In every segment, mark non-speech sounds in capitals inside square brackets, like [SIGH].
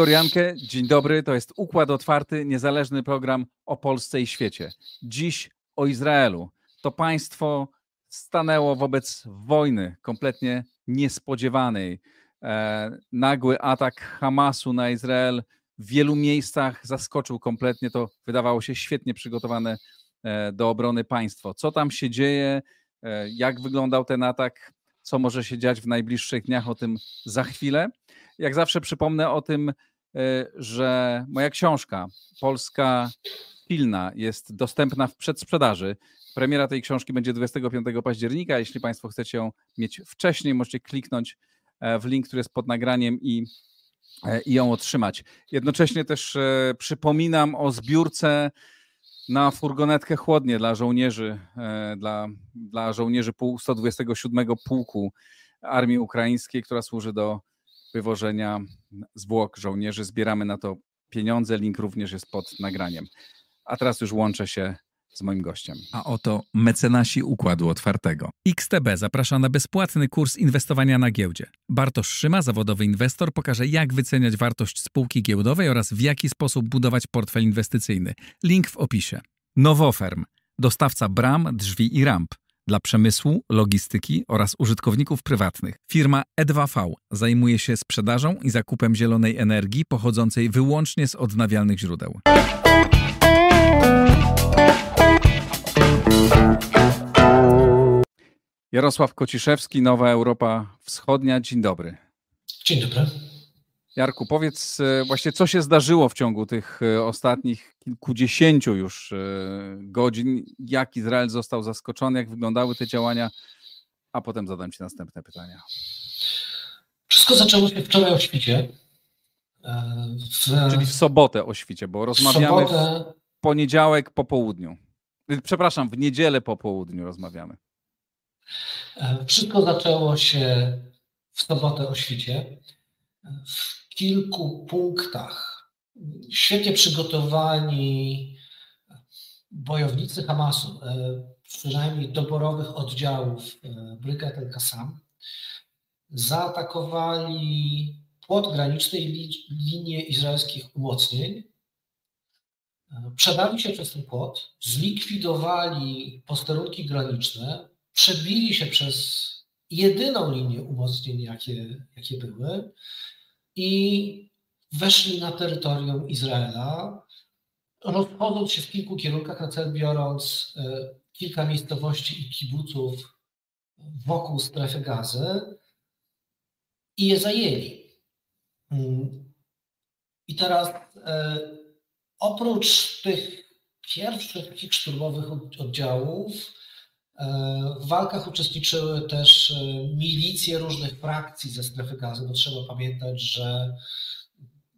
Igor Jankę, dzień dobry. To jest Układ Otwarty, niezależny program o Polsce i świecie. Dziś o Izraelu. To państwo stanęło wobec wojny kompletnie niespodziewanej. E, nagły atak Hamasu na Izrael w wielu miejscach zaskoczył kompletnie to, wydawało się, świetnie przygotowane e, do obrony państwo. Co tam się dzieje? E, jak wyglądał ten atak? Co może się dziać w najbliższych dniach? O tym za chwilę. Jak zawsze przypomnę o tym, że moja książka Polska Pilna jest dostępna w przedsprzedaży. Premiera tej książki będzie 25 października. Jeśli Państwo chcecie ją mieć wcześniej, możecie kliknąć e, w link, który jest pod nagraniem i, e, i ją otrzymać. Jednocześnie też e, przypominam o zbiórce na furgonetkę chłodnie dla żołnierzy, dla, dla żołnierzy 127 Pułku Armii Ukraińskiej, która służy do wywożenia zwłok żołnierzy. Zbieramy na to pieniądze. Link również jest pod nagraniem. A teraz już łączę się z moim gościem. A oto mecenasi Układu Otwartego. XTB zaprasza na bezpłatny kurs inwestowania na giełdzie. Bartosz Szyma, zawodowy inwestor, pokaże jak wyceniać wartość spółki giełdowej oraz w jaki sposób budować portfel inwestycyjny. Link w opisie. Nowoferm, dostawca bram, drzwi i ramp dla przemysłu, logistyki oraz użytkowników prywatnych. Firma E2V zajmuje się sprzedażą i zakupem zielonej energii pochodzącej wyłącznie z odnawialnych źródeł. Jarosław Kociszewski, Nowa Europa Wschodnia. Dzień dobry. Dzień dobry. Jarku, powiedz e, właśnie, co się zdarzyło w ciągu tych e, ostatnich kilkudziesięciu już e, godzin, jak Izrael został zaskoczony, jak wyglądały te działania, a potem zadam Ci następne pytania. Wszystko zaczęło się wczoraj o świcie. W... Czyli w sobotę o świcie, bo rozmawiamy w, sobotę... w poniedziałek po południu. Przepraszam, w niedzielę po południu rozmawiamy. Wszystko zaczęło się w sobotę o świcie w kilku punktach. Świetnie przygotowani bojownicy Hamasu, e, przynajmniej doborowych oddziałów e, Brygad El-Qassam, zaatakowali płot graniczny i linię izraelskich umocnień, e, przedali się przez ten płot, zlikwidowali posterunki graniczne, przebili się przez jedyną linię umocnień, jakie, jakie były, i weszli na terytorium Izraela, rozchodząc się w kilku kierunkach, na cel biorąc e, kilka miejscowości i kibuców wokół strefy gazy i je zajęli. Mm. I teraz e, oprócz tych pierwszych szturmowych oddziałów, w walkach uczestniczyły też e, milicje różnych frakcji ze strefy gazy, bo trzeba pamiętać, że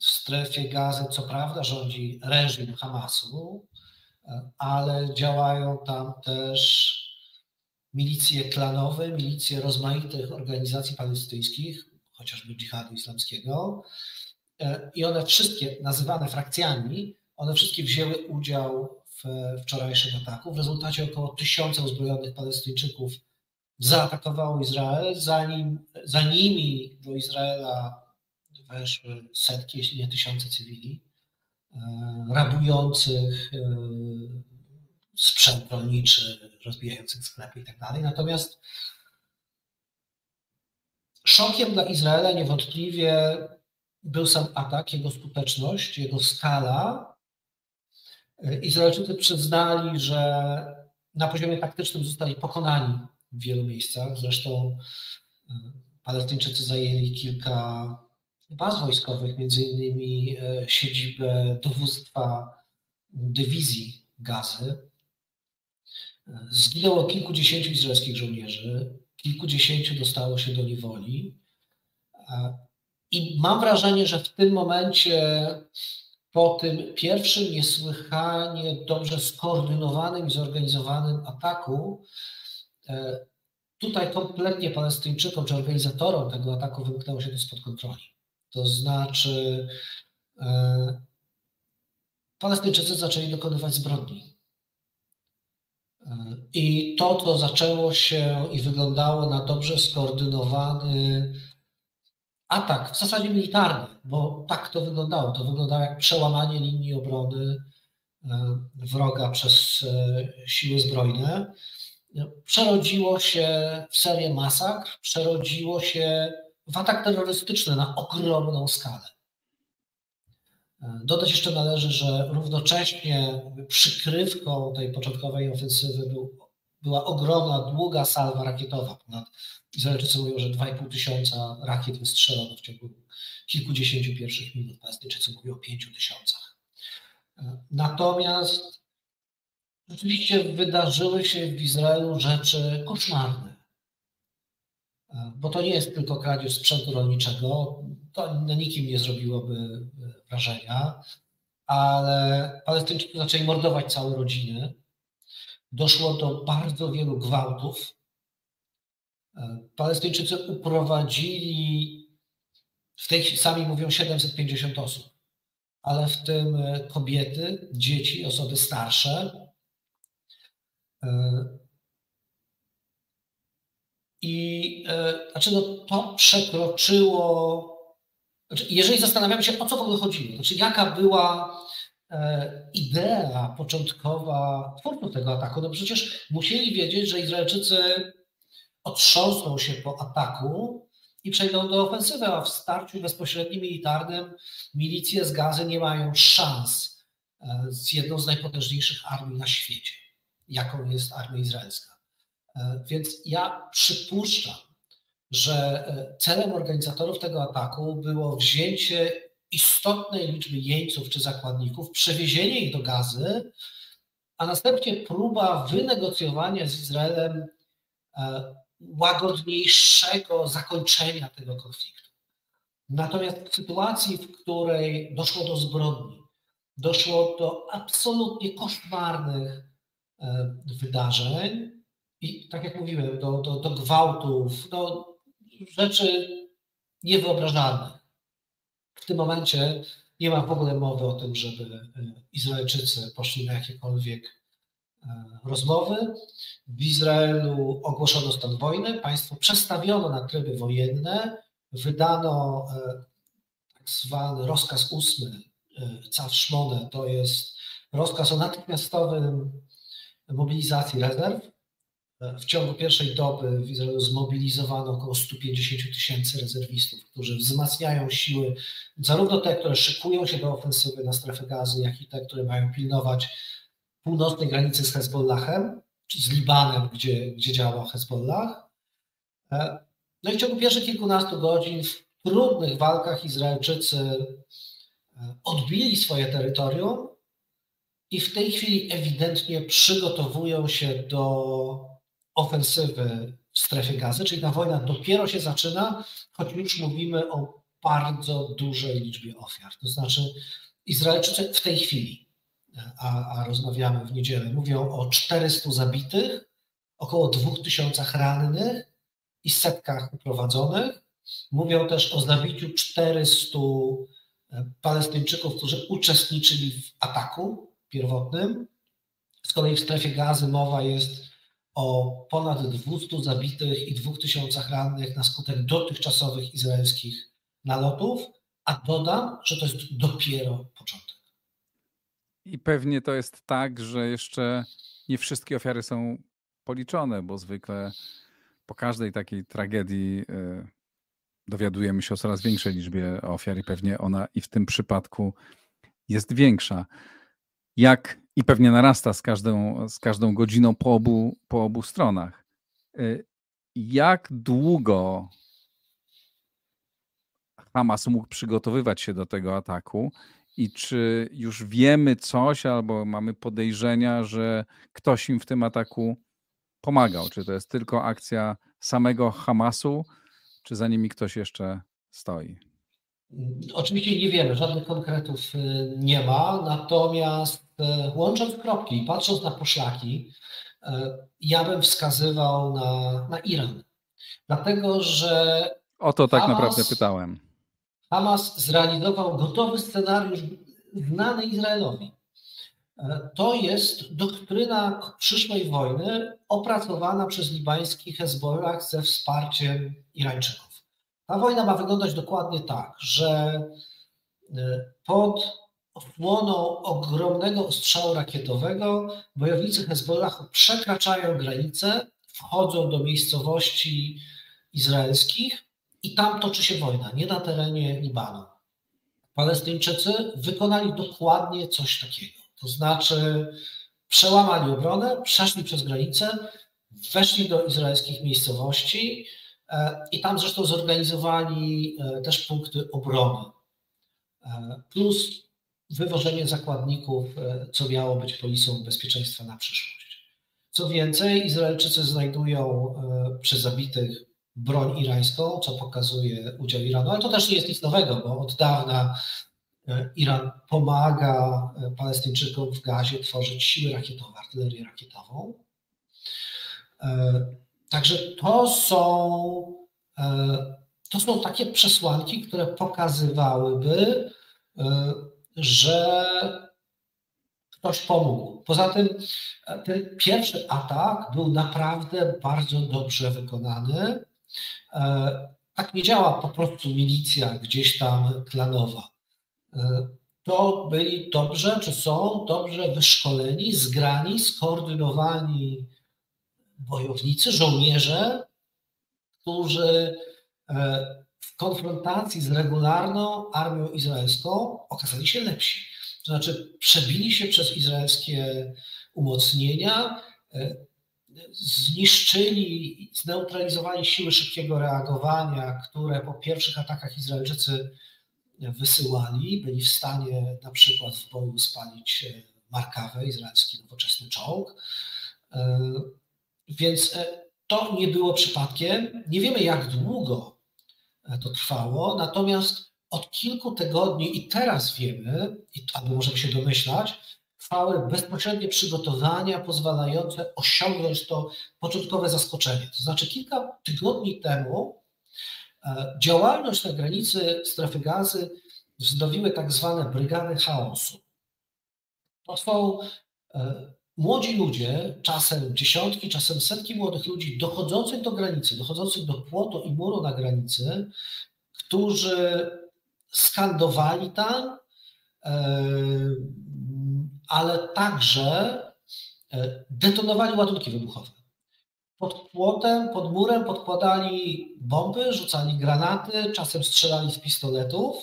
w strefie gazy co prawda rządzi reżim Hamasu, e, ale działają tam też milicje klanowe, milicje rozmaitych organizacji palestyńskich, chociażby dżihadu islamskiego. E, I one wszystkie, nazywane frakcjami, one wszystkie wzięły udział wczorajszym ataku. W rezultacie około tysiąca uzbrojonych Palestyńczyków zaatakowało Izrael, zanim za nimi do Izraela weszły setki, jeśli nie tysiące cywili, e, rabujących e, sprzęt rolniczy, rozbijających sklepy i tak dalej. Natomiast szokiem dla Izraela niewątpliwie był sam atak, jego skuteczność, jego skala, Izraelczycy przyznali, że na poziomie taktycznym zostali pokonani w wielu miejscach. Zresztą e, Palestyńczycy zajęli kilka baz wojskowych, między innymi e, siedzibę dowództwa dywizji gazy. E, zginęło kilkudziesięciu izraelskich żołnierzy, kilkudziesięciu dostało się do niewoli. I mam wrażenie, że w tym momencie po tym pierwszym niesłychanie dobrze skoordynowanym i zorganizowanym ataku, e, tutaj kompletnie Palestyńczykom czy organizatorom tego ataku wymknęło się to spod kontroli. To znaczy, e, Palestyńczycy zaczęli dokonywać zbrodni. E, I to, co zaczęło się i wyglądało na dobrze skoordynowany atak w zasadzie militarny, bo tak to wyglądało. To wyglądało jak przełamanie linii obrony e, wroga przez e, siły zbrojne. Przerodziło się w serię masakr, przerodziło się w atak terrorystyczny na ogromną skalę. Dodać jeszcze należy, że równocześnie przykrywką tej początkowej ofensywy był, była ogromna, długa salwa rakietowa. Ponad, Izraelczycy mówią, że 2,5 tysiąca rakiet wystrzelono w ciągu kilkudziesięciu pierwszych minut. Palestyńczycy mówią o 5 tysiącach. Natomiast rzeczywiście wydarzyły się w Izraelu rzeczy koszmarne. Bo to nie jest tylko kradzież sprzętu rolniczego, to na nikim nie zrobiłoby wrażenia, ale Palestyńczycy zaczęli mordować całe rodziny. Doszło do bardzo wielu gwałtów. Palestyńczycy uprowadzili, w tej sami mówią 750 osób, ale w tym kobiety, dzieci, osoby starsze. I znaczy no, to przekroczyło znaczy, jeżeli zastanawiamy się, o co w ogóle chodziło, znaczy jaka była e, idea początkowa twórców tego ataku, no przecież musieli wiedzieć, że Izraelczycy otrząsną się po ataku i przejdą do ofensywy, a w starciu bezpośrednim militarnym milicje z gazy nie mają szans e, z jedną z najpotężniejszych armii na świecie, jaką jest armia izraelska. E, więc ja przypuszczam, że e, celem organizatorów tego ataku było wzięcie istotnej liczby jeńców czy zakładników, przewiezienie ich do gazy, a następnie próba wynegocjowania z Izraelem e, łagodniejszego zakończenia tego konfliktu. Natomiast w sytuacji, w której doszło do zbrodni, doszło do absolutnie koszmarnych e, wydarzeń i tak jak mówiłem, do, do, do gwałtów, do rzeczy niewyobrażalne. W tym momencie nie ma w ogóle mowy o tym, żeby e, Izraelczycy poszli na jakiekolwiek e, rozmowy. W Izraelu ogłoszono stan wojny, państwo przestawiono na tryby wojenne, wydano e, tak zwany rozkaz ósmy, Caw Szmone, to jest rozkaz o natychmiastowym mobilizacji rezerw. W ciągu pierwszej doby w Izraelu zmobilizowano około 150 tysięcy rezerwistów, którzy wzmacniają siły, zarówno te, które szykują się do ofensywy na strefę gazy, jak i te, które mają pilnować północnej granicy z Hezbollahem, czy z Libanem, gdzie, gdzie działa Hezbollah. No i w ciągu pierwszych kilkunastu godzin w trudnych walkach Izraelczycy e, odbili swoje terytorium i w tej chwili ewidentnie przygotowują się do ofensywy w strefie gazy, czyli ta wojna dopiero się zaczyna, choć już mówimy o bardzo dużej liczbie ofiar. To znaczy Izraelczycy w tej chwili, a, a rozmawiamy w niedzielę, mówią o 400 zabitych, około 2000 rannych i setkach uprowadzonych. Mówią też o zabiciu 400 e, Palestyńczyków, którzy uczestniczyli w ataku pierwotnym. Z kolei w strefie gazy mowa jest o ponad 200 zabitych i 2000 rannych na skutek dotychczasowych izraelskich nalotów, a dodam, że to jest dopiero początek. I pewnie to jest tak, że jeszcze nie wszystkie ofiary są policzone, bo zwykle po każdej takiej tragedii y, dowiadujemy się o coraz większej liczbie ofiar i pewnie ona i w tym przypadku jest większa. Jak i pewnie narasta z każdą, z każdą godziną po obu, po obu stronach. Y, jak długo Hamas mógł przygotowywać się do tego ataku i czy już wiemy coś albo mamy podejrzenia, że ktoś im w tym ataku pomagał? Czy to jest tylko akcja samego Hamasu, czy za nimi ktoś jeszcze stoi? Oczywiście nie wiemy, żadnych konkretów y, nie ma, natomiast y, łącząc kropki i patrząc na poszlaki, y, ja bym wskazywał na, na Iran. Dlatego, że. O to tak Hamas, naprawdę pytałem. Hamas zrealizował gotowy scenariusz znany Izraelowi. To jest doktryna przyszłej wojny opracowana przez libański Hezbollah ze wsparciem Irańczyków. Ta wojna ma wyglądać dokładnie tak, że pod osłoną ogromnego ostrzału rakietowego bojownicy Hezbollahu przekraczają granicę, wchodzą do miejscowości izraelskich i tam toczy się wojna, nie na terenie Libanu. Palestyńczycy wykonali dokładnie coś takiego. To znaczy przełamali obronę, przeszli przez granicę, weszli do izraelskich miejscowości e, i tam zresztą zorganizowali e, też punkty obrony. E, plus wywożenie zakładników, co miało być polisą bezpieczeństwa na przyszłość. Co więcej, Izraelczycy znajdują przy zabitych broń irańską, co pokazuje udział Iranu, ale to też nie jest nic nowego, bo od dawna e, Iran pomaga e, Palestyńczykom w gazie tworzyć siły rakietowe, artylerię rakietową. E, także to są, to są takie przesłanki, które pokazywałyby, że ktoś pomógł. Poza tym ten pierwszy atak był naprawdę bardzo dobrze wykonany. E, tak nie działa po prostu milicja gdzieś tam klanowa. E, to byli dobrze, czy są dobrze wyszkoleni, zgrani, skoordynowani bojownicy, żołnierze, którzy e, w konfrontacji z regularną armią izraelską okazali się lepsi. To znaczy, przebili się przez izraelskie umocnienia, zniszczyli, zneutralizowali siły szybkiego reagowania, które po pierwszych atakach Izraelczycy wysyłali. Byli w stanie na przykład w boju spalić Markawę, izraelski nowoczesny czołg. Więc e, to nie było przypadkiem. Nie wiemy, jak długo e, to trwało, natomiast od kilku tygodni i teraz wiemy, albo możemy się domyślać, trwały bezpośrednie przygotowania pozwalające osiągnąć to początkowe zaskoczenie. To znaczy kilka tygodni temu e, działalność na granicy strefy gazy wznowiły tak zwane brygady chaosu. To są młodzi ludzie, czasem dziesiątki, czasem setki młodych ludzi dochodzących do granicy, dochodzących do płotu i muru na granicy, którzy skandowali tam, e, ale także e, detonowali ładunki wybuchowe. Pod płotem, pod murem podkładali bomby, rzucali granaty, czasem strzelali z pistoletów.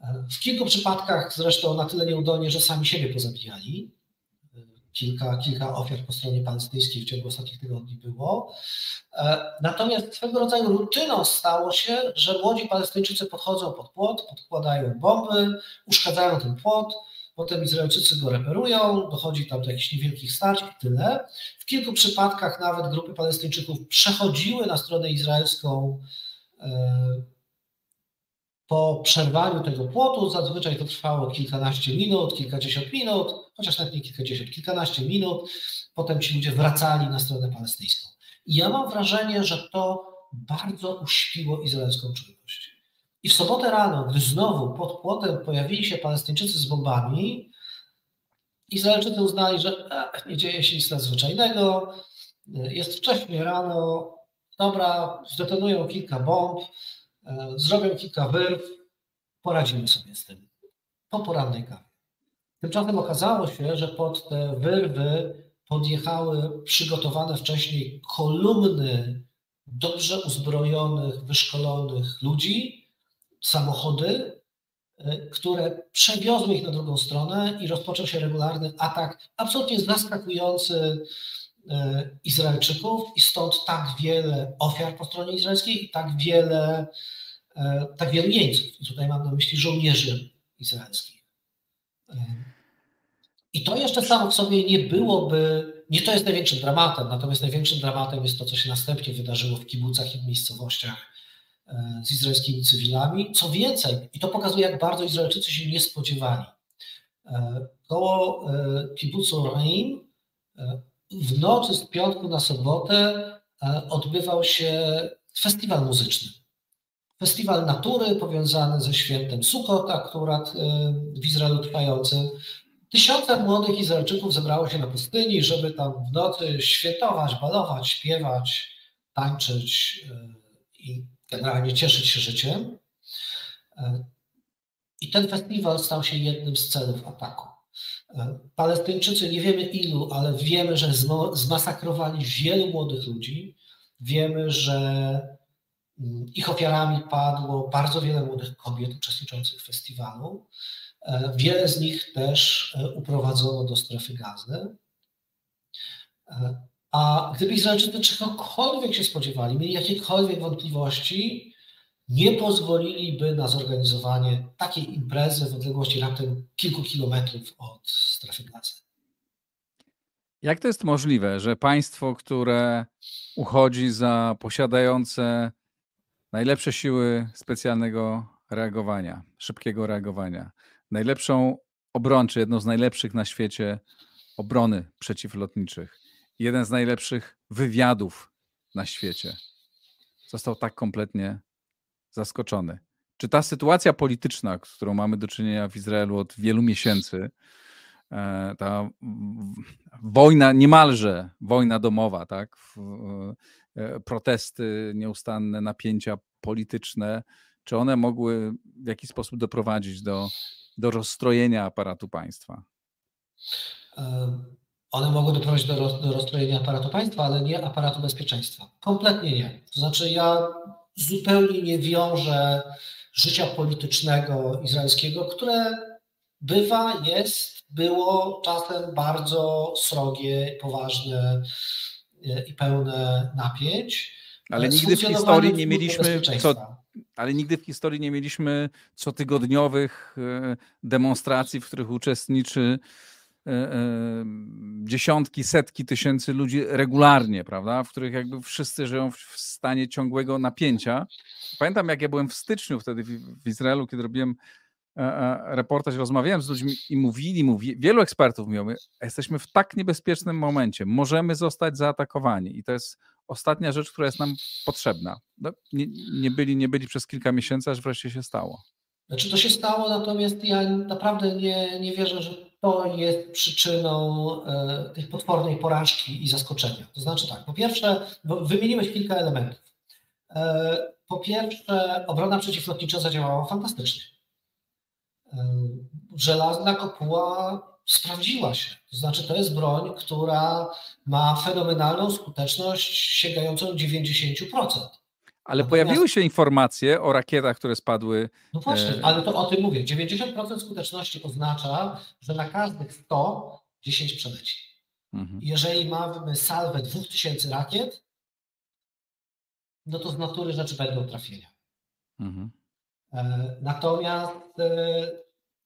E, w kilku przypadkach zresztą na tyle nieudolnie, że sami siebie pozabijali. E, kilka, kilka ofiar po stronie palestyńskiej w ciągu ostatnich tygodni było. Natomiast swego rodzaju rutyną stało się, że młodzi Palestyńczycy podchodzą pod płot, podkładają bomby, uszkadzają ten płot, Potem Izraelczycy go reperują, dochodzi tam do jakichś niewielkich starć i tyle. W kilku przypadkach nawet grupy Palestyńczyków przechodziły na stronę izraelską e, po przerwaniu tego płotu. Zazwyczaj to trwało kilkanaście minut, kilkadziesiąt minut, chociaż nawet nie kilkadziesiąt, kilkanaście minut. Potem ci ludzie wracali na stronę palestyńską. I ja mam wrażenie, że to bardzo uśpiło izraelską czujność. I w sobotę rano, gdy znowu pod płotem pojawili się Palestyńczycy z bombami, Izraelczycy uznali, że ach, nie dzieje się nic nadzwyczajnego, jest wcześnie rano, dobra, zdetonują kilka bomb, e, zrobią kilka wyrw, poradzimy sobie z tym. Po porannej kawie. Tymczasem okazało się, że pod te wyrwy podjechały przygotowane wcześniej kolumny dobrze uzbrojonych, wyszkolonych ludzi, samochody, e, które przewiozły ich na drugą stronę i rozpoczął się regularny atak, absolutnie zaskakujący e, Izraelczyków i stąd tak wiele ofiar po stronie izraelskiej i tak wiele, e, tak wielu jeńców. I tutaj mam na myśli żołnierzy izraelskich. I to jeszcze samo w sobie nie byłoby, nie to jest największym dramatem, natomiast największym dramatem jest to, co się następnie wydarzyło w kibucach i w miejscowościach z izraelskimi cywilami. Co więcej, i to pokazuje, jak bardzo Izraelczycy się nie spodziewali. E, koło e, kibucu Reim e, w nocy z piątku na sobotę odbywał się festiwal muzyczny. Festiwal natury powiązany ze świętem Sukkot, akurat w Izraelu trwającym. Tysiące młodych Izraelczyków zebrało się na pustyni, żeby tam w nocy świętować, balować, śpiewać, tańczyć i generalnie cieszyć się życiem. I ten festiwal stał się jednym z celów ataku. Palestyńczycy, nie wiemy ilu, ale wiemy, że zmasakrowali wielu młodych ludzi. Wiemy, że mm, ich ofiarami padło bardzo wiele młodych kobiet uczestniczących w festiwalu. E, wiele z nich też e, uprowadzono do strefy gazy. E, a gdyby Izraelczycy czegokolwiek się spodziewali, mieli jakiekolwiek wątpliwości, nie pozwoliliby na zorganizowanie takiej imprezy w odległości raptem kilku kilometrów od strefy gazy. Jak to jest możliwe, że państwo, które uchodzi za posiadające najlepsze siły specjalnego reagowania, szybkiego reagowania, najlepszą obronę, czy jedną z najlepszych na świecie obrony przeciwlotniczych, jeden z najlepszych wywiadów na świecie, został tak kompletnie zaskoczony. Czy ta sytuacja polityczna, z którą mamy do czynienia w Izraelu od wielu miesięcy, e, ta wojna, niemalże wojna domowa, tak? E, protesty nieustanne, napięcia polityczne, czy one mogły w jakiś sposób doprowadzić do, do rozstrojenia aparatu państwa? One mogły doprowadzić do, do rozstrojenia aparatu państwa, ale nie aparatu bezpieczeństwa. Kompletnie nie. To znaczy, ja zupełnie nie wiąże życia politycznego izraelskiego, które bywa, jest, było czasem bardzo srogie, poważne e, i pełne napięć. Ale nigdy w historii nie mieliśmy co, ale nigdy w historii nie mieliśmy cotygodniowych e, demonstracji, w których uczestniczy E, e, dziesiątki, setki tysięcy ludzi regularnie, prawda? W których jakby wszyscy żyją w stanie ciągłego napięcia. Pamiętam, jak ja byłem w styczniu wtedy w Izraelu, kiedy robiłem reportaż, rozmawiałem z ludźmi i mówili, mówi, wielu ekspertów mówiło, jesteśmy w tak niebezpiecznym momencie, możemy zostać zaatakowani i to jest ostatnia rzecz, która jest nam potrzebna. No, nie, nie, byli, nie byli przez kilka miesięcy, aż wreszcie się stało. Znaczy to się stało, natomiast ja naprawdę nie, nie wierzę, że to jest przyczyną e, tej potwornej porażki i zaskoczenia. To znaczy tak, po pierwsze, wymieniłeś kilka elementów. E, po pierwsze, obrona przeciwlotnicza zadziałała fantastycznie. E, żelazna kopuła sprawdziła się. To znaczy, to jest broń, która ma fenomenalną skuteczność sięgającą 90%. Ale Natomiast... pojawiły się informacje o rakietach, które spadły. No właśnie, e, ale to o tym mówię. 90% skuteczności oznacza, że na każdych 100 10 przeleci. Mhm. Jeżeli mamy salwę 2000 rakiet, no to z natury rzeczy będą trafienia. Mhm. E, natomiast e,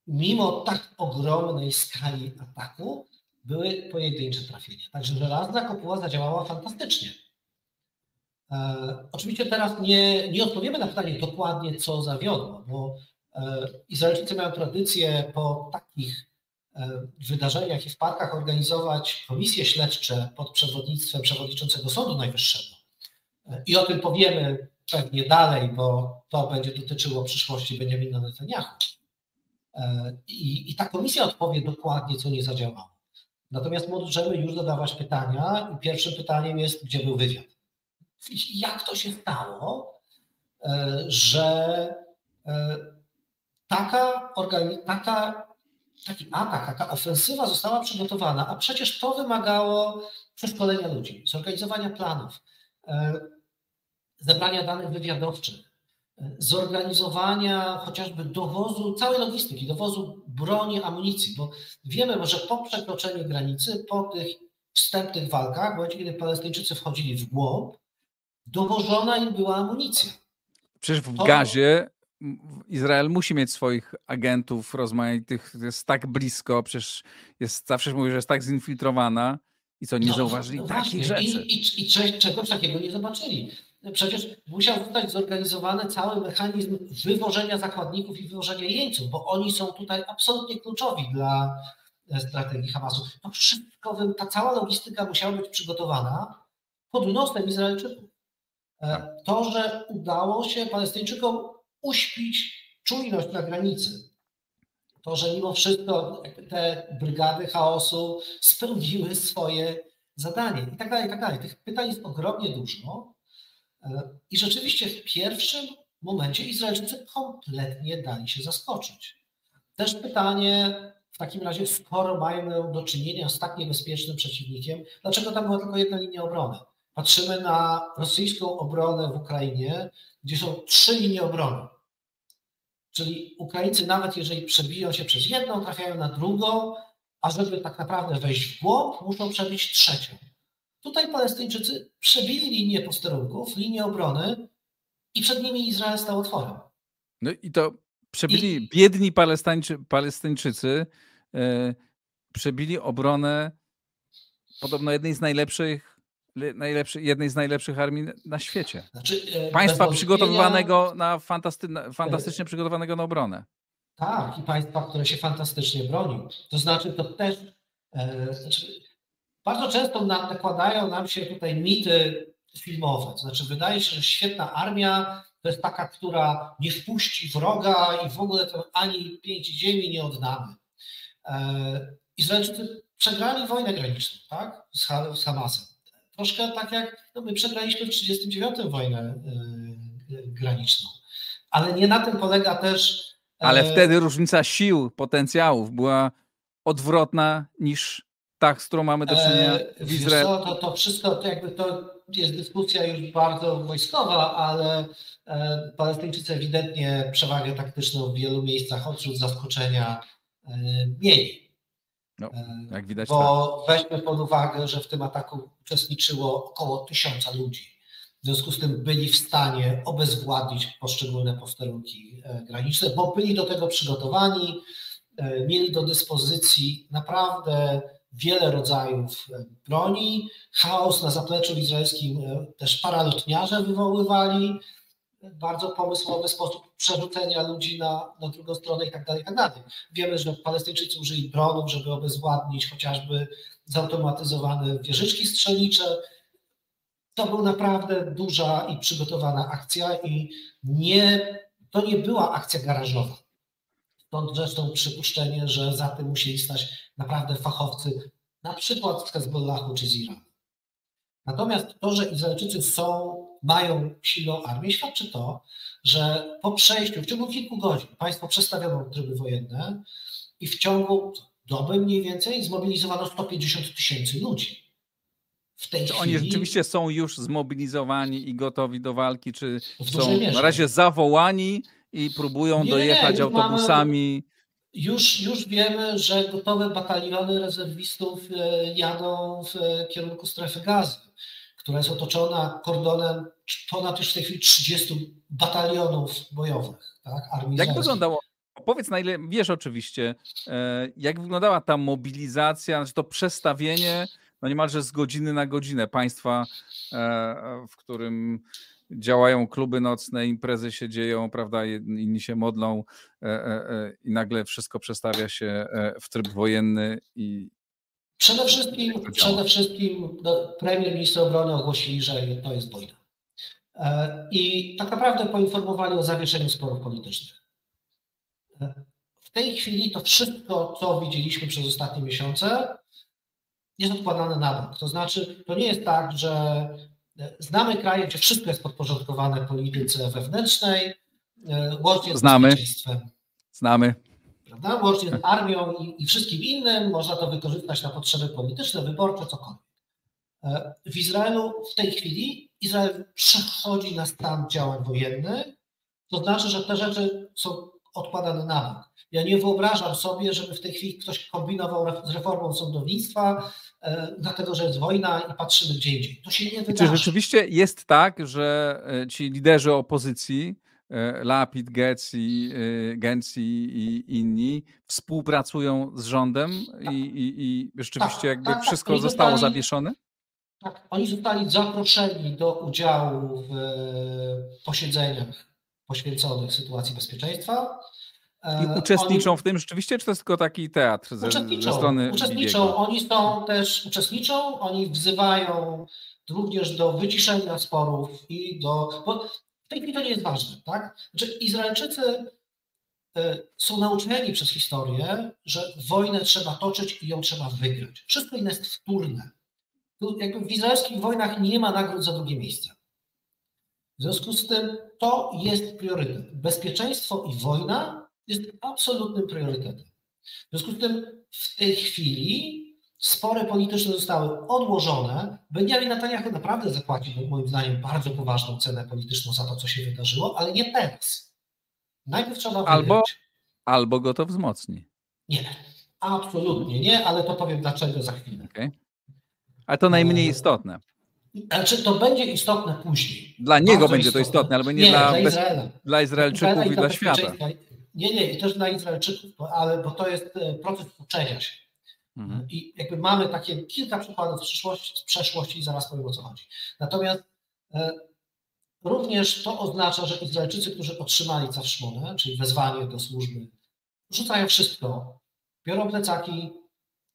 mimo tak ogromnej skali ataku były pojedyncze trafienia. Także żelazna kopuła zadziałała fantastycznie. E, oczywiście teraz nie, nie odpowiemy na pytanie dokładnie, co zawiodło, bo e, Izraelczycy mają tradycję po takich e, wydarzeniach i wpadkach organizować komisje śledcze pod przewodnictwem przewodniczącego Sądu Najwyższego. I o tym powiemy pewnie dalej, bo to będzie dotyczyło przyszłości Benjamina Netanyahu. I, I ta komisja odpowie dokładnie, co nie zadziałało. Natomiast możemy już zadawać pytania i pierwszym pytaniem jest, gdzie był wywiad jak to się stało, e, że e, taka, taka, taki atak, taka ofensywa została przygotowana, a przecież to wymagało przeszkolenia ludzi, zorganizowania planów, e, zebrania danych wywiadowczych, zorganizowania chociażby dowozu, całej logistyki, dowozu broni, amunicji, bo wiemy, że po przekroczeniu granicy, po tych wstępnych walkach, w momencie, kiedy Palestyńczycy wchodzili w głąb, dowożona im była amunicja. Przecież w to... gazie Izrael musi mieć swoich agentów rozmaitych, jest tak blisko, przecież jest, zawsze mówi, że jest tak zinfiltrowana i co, nie no, zauważyli no takich rzeczy. I, i, i czegoś takiego nie zobaczyli. Przecież musiał zostać zorganizowany cały mechanizm wywożenia zakładników i wywożenia jeńców, bo oni są tutaj absolutnie kluczowi dla e, strategii Hamasu. To wszystko, ta cała logistyka musiała być przygotowana pod nosem Izraelczyków. E, to, że udało się Palestyńczykom uśpić czujność na granicy. To, że mimo wszystko te brygady chaosu spełniły swoje zadanie i tak dalej, i tak dalej. Tych pytań jest ogromnie dużo. I rzeczywiście w pierwszym momencie Izraelczycy kompletnie dali się zaskoczyć. Też pytanie w takim razie, skoro mają do czynienia z tak niebezpiecznym przeciwnikiem, dlaczego tam była tylko jedna linia obrony? Patrzymy na rosyjską obronę w Ukrainie, gdzie są trzy linie obrony. Czyli Ukraińcy, nawet jeżeli przebiją się przez jedną, trafiają na drugą, a żeby tak naprawdę wejść w głąb, muszą przebić trzecią. Tutaj Palestyńczycy przebili linię posterunków, linię obrony i przed nimi Izrael stał otworem. No i to przebili I... biedni Palestyńczy, Palestyńczycy, e, przebili obronę podobno jednej z najlepszych, najlepszy, jednej z najlepszych armii na świecie. Znaczy, e, państwa przygotowywanego na, fantasty, fantastycznie przygotowanego na obronę. Tak, i państwa, które się fantastycznie bronią. To znaczy, to też. E, znaczy, bardzo często nakładają nam się tutaj mity filmowe. To znaczy, wydaje się, że świetna armia to jest taka, która nie wpuści wroga i w ogóle to ani pięć ziemi nie oddamy. E, Izraelczycy przegrali wojnę graniczną tak? z, Hamasem. Troszkę tak jak no my przegraliśmy w 1939 wojnę e, graniczną. Ale nie na tym polega też. Ale e, wtedy różnica sił, potencjałów była odwrotna niż ta, z którą mamy do czynienia w Izraelu. To, to wszystko to jakby to jest dyskusja już bardzo wojskowa, ale e, Palestyńczycy ewidentnie przewagę taktyczną w wielu miejscach odrzut zaskoczenia e, mieli. No, jak widać. Bo tak. weźmy pod uwagę, że w tym ataku uczestniczyło około tysiąca ludzi. W związku z tym byli w stanie obezwładnić poszczególne posterunki e, graniczne, bo byli do tego przygotowani, mieli do dyspozycji naprawdę wiele rodzajów e, broni. Chaos na zapleczu izraelskim e, też paralotniarze wywoływali bardzo pomysłowy sposób przerzucenia ludzi na, na drugą stronę i tak dalej, i tak dalej. Wiemy, że Palestyńczycy użyli dronów, żeby obezwładnić chociażby zautomatyzowane wieżyczki strzelnicze. To była naprawdę duża i przygotowana akcja i nie, to nie była akcja garażowa. Stąd zresztą przypuszczenie, że za tym musieli stać naprawdę fachowcy, na przykład z Hezbollahu czy z Iranu. Natomiast to, że Izraelczycy są, mają silną armię, świadczy to, że po przejściu, w ciągu kilku godzin, państwo przestawiono tryby wojenne i w ciągu doby mniej więcej zmobilizowano 150 tysięcy ludzi. W tej czy chwili... Oni rzeczywiście są już zmobilizowani i gotowi do walki, czy są na razie zawołani i próbują nie, dojechać nie, autobusami. Mamy, już, już wiemy, że gotowe bataliony rezerwistów e, jadą w e, kierunku strefy gazy, która jest otoczona kordonem ponad już w tej chwili 30 batalionów bojowych tak, armii Jak wyglądało Powiedz, na ile wiesz oczywiście, e, jak wyglądała ta mobilizacja, znaczy to przestawienie no niemalże z godziny na godzinę państwa, w którym działają kluby nocne, imprezy się dzieją, prawda, inni się modlą e, e, e, i nagle wszystko przestawia się w tryb wojenny i Przede wszystkim, przede wszystkim no, premier minister obrony ogłosili, że to jest wojna. I tak naprawdę poinformowali o zawieszeniu sporów politycznych. W tej chwili to wszystko, co widzieliśmy przez ostatnie miesiące, jest odkładane na bok. To znaczy, to nie jest tak, że Znamy kraje, gdzie wszystko jest podporządkowane polityce wewnętrznej, e, łącznie z Znamy. Znamy. Prawda? Łącznie z armią i, i wszystkim innym, można to wykorzystać na potrzeby polityczne, wyborcze, cokolwiek. E, w Izraelu w tej chwili Izrael przechodzi na stan działań wojennych, to znaczy, że te rzeczy są odkładane na bok. Ja nie wyobrażam sobie, żeby w tej chwili ktoś kombinował z reformą sądownictwa, e, dlatego że jest wojna i patrzymy gdzie indziej. To się nie wydarzy. Czy rzeczywiście jest tak, że e, ci liderzy opozycji, e, Lapid, Getz i, Gens i inni współpracują z rządem tak. i, i, i, rzeczywiście tak, jakby tak, tak. wszystko zostało zostali, zawieszone? Tak, oni zostali zaproszeni do udziału w posiedzeniach poświęconych sytuacji bezpieczeństwa. I e, uczestniczą oni, w tym rzeczywiście, czy to jest tylko taki teatr ze, ze strony Uczestniczą, Bibiego? oni są też, uczestniczą, oni wzywają również do wyciszenia sporów i do, bo w tej chwili to nie jest ważne, tak? Znaczy Izraelczycy e, są nauczeni przez historię, że wojnę trzeba toczyć i ją trzeba wygrać. Wszystko inne jest wtórne. Jakby w izraelskich wojnach nie ma nagród za drugie miejsce. W związku z tym to jest priorytet. Bezpieczeństwo i wojna jest absolutnym priorytetem. W związku z tym w tej chwili spory polityczne zostały odłożone. Benjamin Netanyahu naprawdę zapłacił, moim zdaniem, bardzo poważną cenę polityczną za to, co się wydarzyło, ale nie teraz. Najpierw trzeba wygrać. Albo, albo go to wzmocni. Nie, absolutnie nie, ale to powiem dlaczego za chwilę. Okay. Ale to najmniej e, istotne. Znaczy, to będzie istotne później. Dla niego Bardzo będzie istotne. to istotne, albo nie, nie dla, dla, Izraela. dla Izraelczyków i dla świata. Nie, nie, i też dla Izraelczyków, ale bo to jest e, proces uczenia się. Mhm. I jakby mamy takie kilka przykładów z, z przeszłości i zaraz powiem o co chodzi. Natomiast e, również to oznacza, że Izraelczycy, którzy otrzymali cawszmonę, czyli wezwanie do służby, rzucają wszystko, biorą plecaki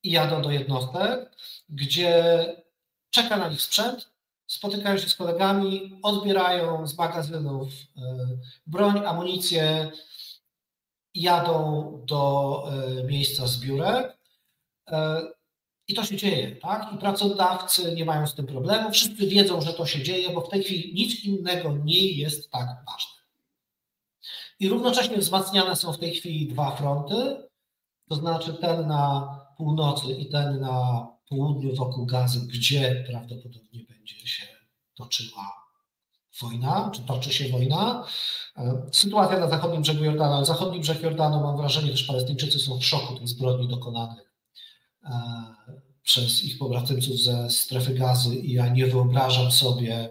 i jadą do jednostek, gdzie czeka na nich sprzęt, spotykają się z kolegami, odbierają z magazynów e, broń, amunicję, jadą do e, miejsca zbiórek e, i to się dzieje, tak? I pracodawcy nie mają z tym problemu, wszyscy wiedzą, że to się dzieje, bo w tej chwili nic innego nie jest tak ważne. I równocześnie wzmacniane są w tej chwili dwa fronty, to znaczy ten na północy i ten na południu wokół Gazy, gdzie prawdopodobnie będzie się toczyła wojna, czy toczy się wojna. E, sytuacja na zachodnim brzegu Jordanu. Na zachodnim brzeg Jordanu mam wrażenie, że Palestyńczycy są w szoku tych zbrodni dokonanych e, przez ich pobratymców ze strefy gazy i ja nie wyobrażam sobie,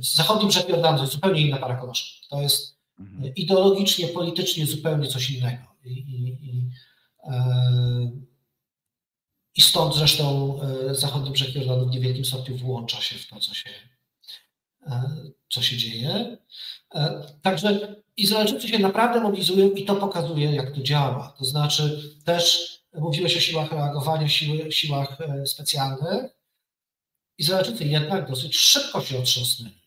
zachodni brzeg Jordanu to jest zupełnie inna para koloszy. To jest mhm. ideologicznie, politycznie zupełnie coś innego. I, i, i, e, i stąd zresztą zachodni brzeg Jordanu w niewielkim stopniu włącza się w to, co się co się dzieje. E, także Izraelczycy się naprawdę mobilizują i to pokazuje, jak to działa. To znaczy też mówiłeś o siłach reagowania, siły, siłach e, specjalnych. Izraelczycy jednak dosyć szybko się otrząsnęli.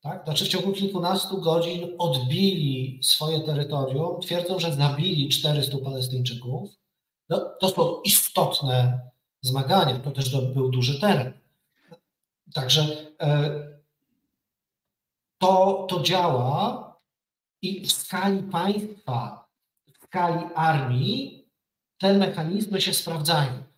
Tak? Znaczy w ciągu kilkunastu godzin odbili swoje terytorium, twierdzą, że zabili 400 Palestyńczyków. No, to są istotne zmagania, to też był duży teren. Także e, to, to działa i w skali państwa, w skali armii te mechanizmy się sprawdzają.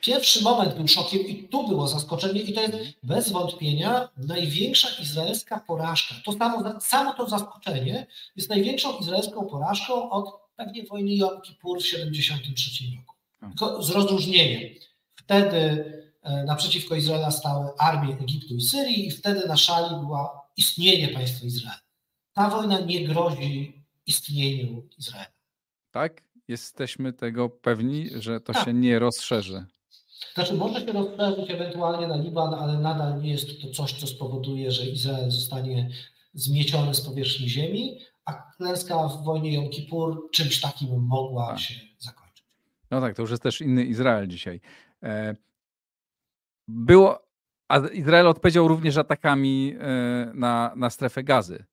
Pierwszy moment był szokiem i tu było zaskoczenie i to jest bez wątpienia największa izraelska porażka. To samo, samo to zaskoczenie jest największą izraelską porażką od pewnie wojny Jom Kippur w 1973 roku. Tylko z rozróżnieniem. Wtedy e, naprzeciwko Izraela stały armie Egiptu i Syrii i wtedy na szali była istnienie państwa Izrael. Ta wojna nie grozi istnieniu Izraela. Tak? Jesteśmy tego pewni, że to tak. się nie rozszerzy. Znaczy, może się rozszerzyć ewentualnie na Liban, ale nadal nie jest to coś, co spowoduje, że Izrael zostanie zmieciony z powierzchni ziemi, a klęska w wojnie Jom Kippur czymś takim mogła tak. się zakończyć. No tak, to już jest też inny Izrael dzisiaj. E, było a Izrael odpowiedział również atakami e, na, na strefę gazy.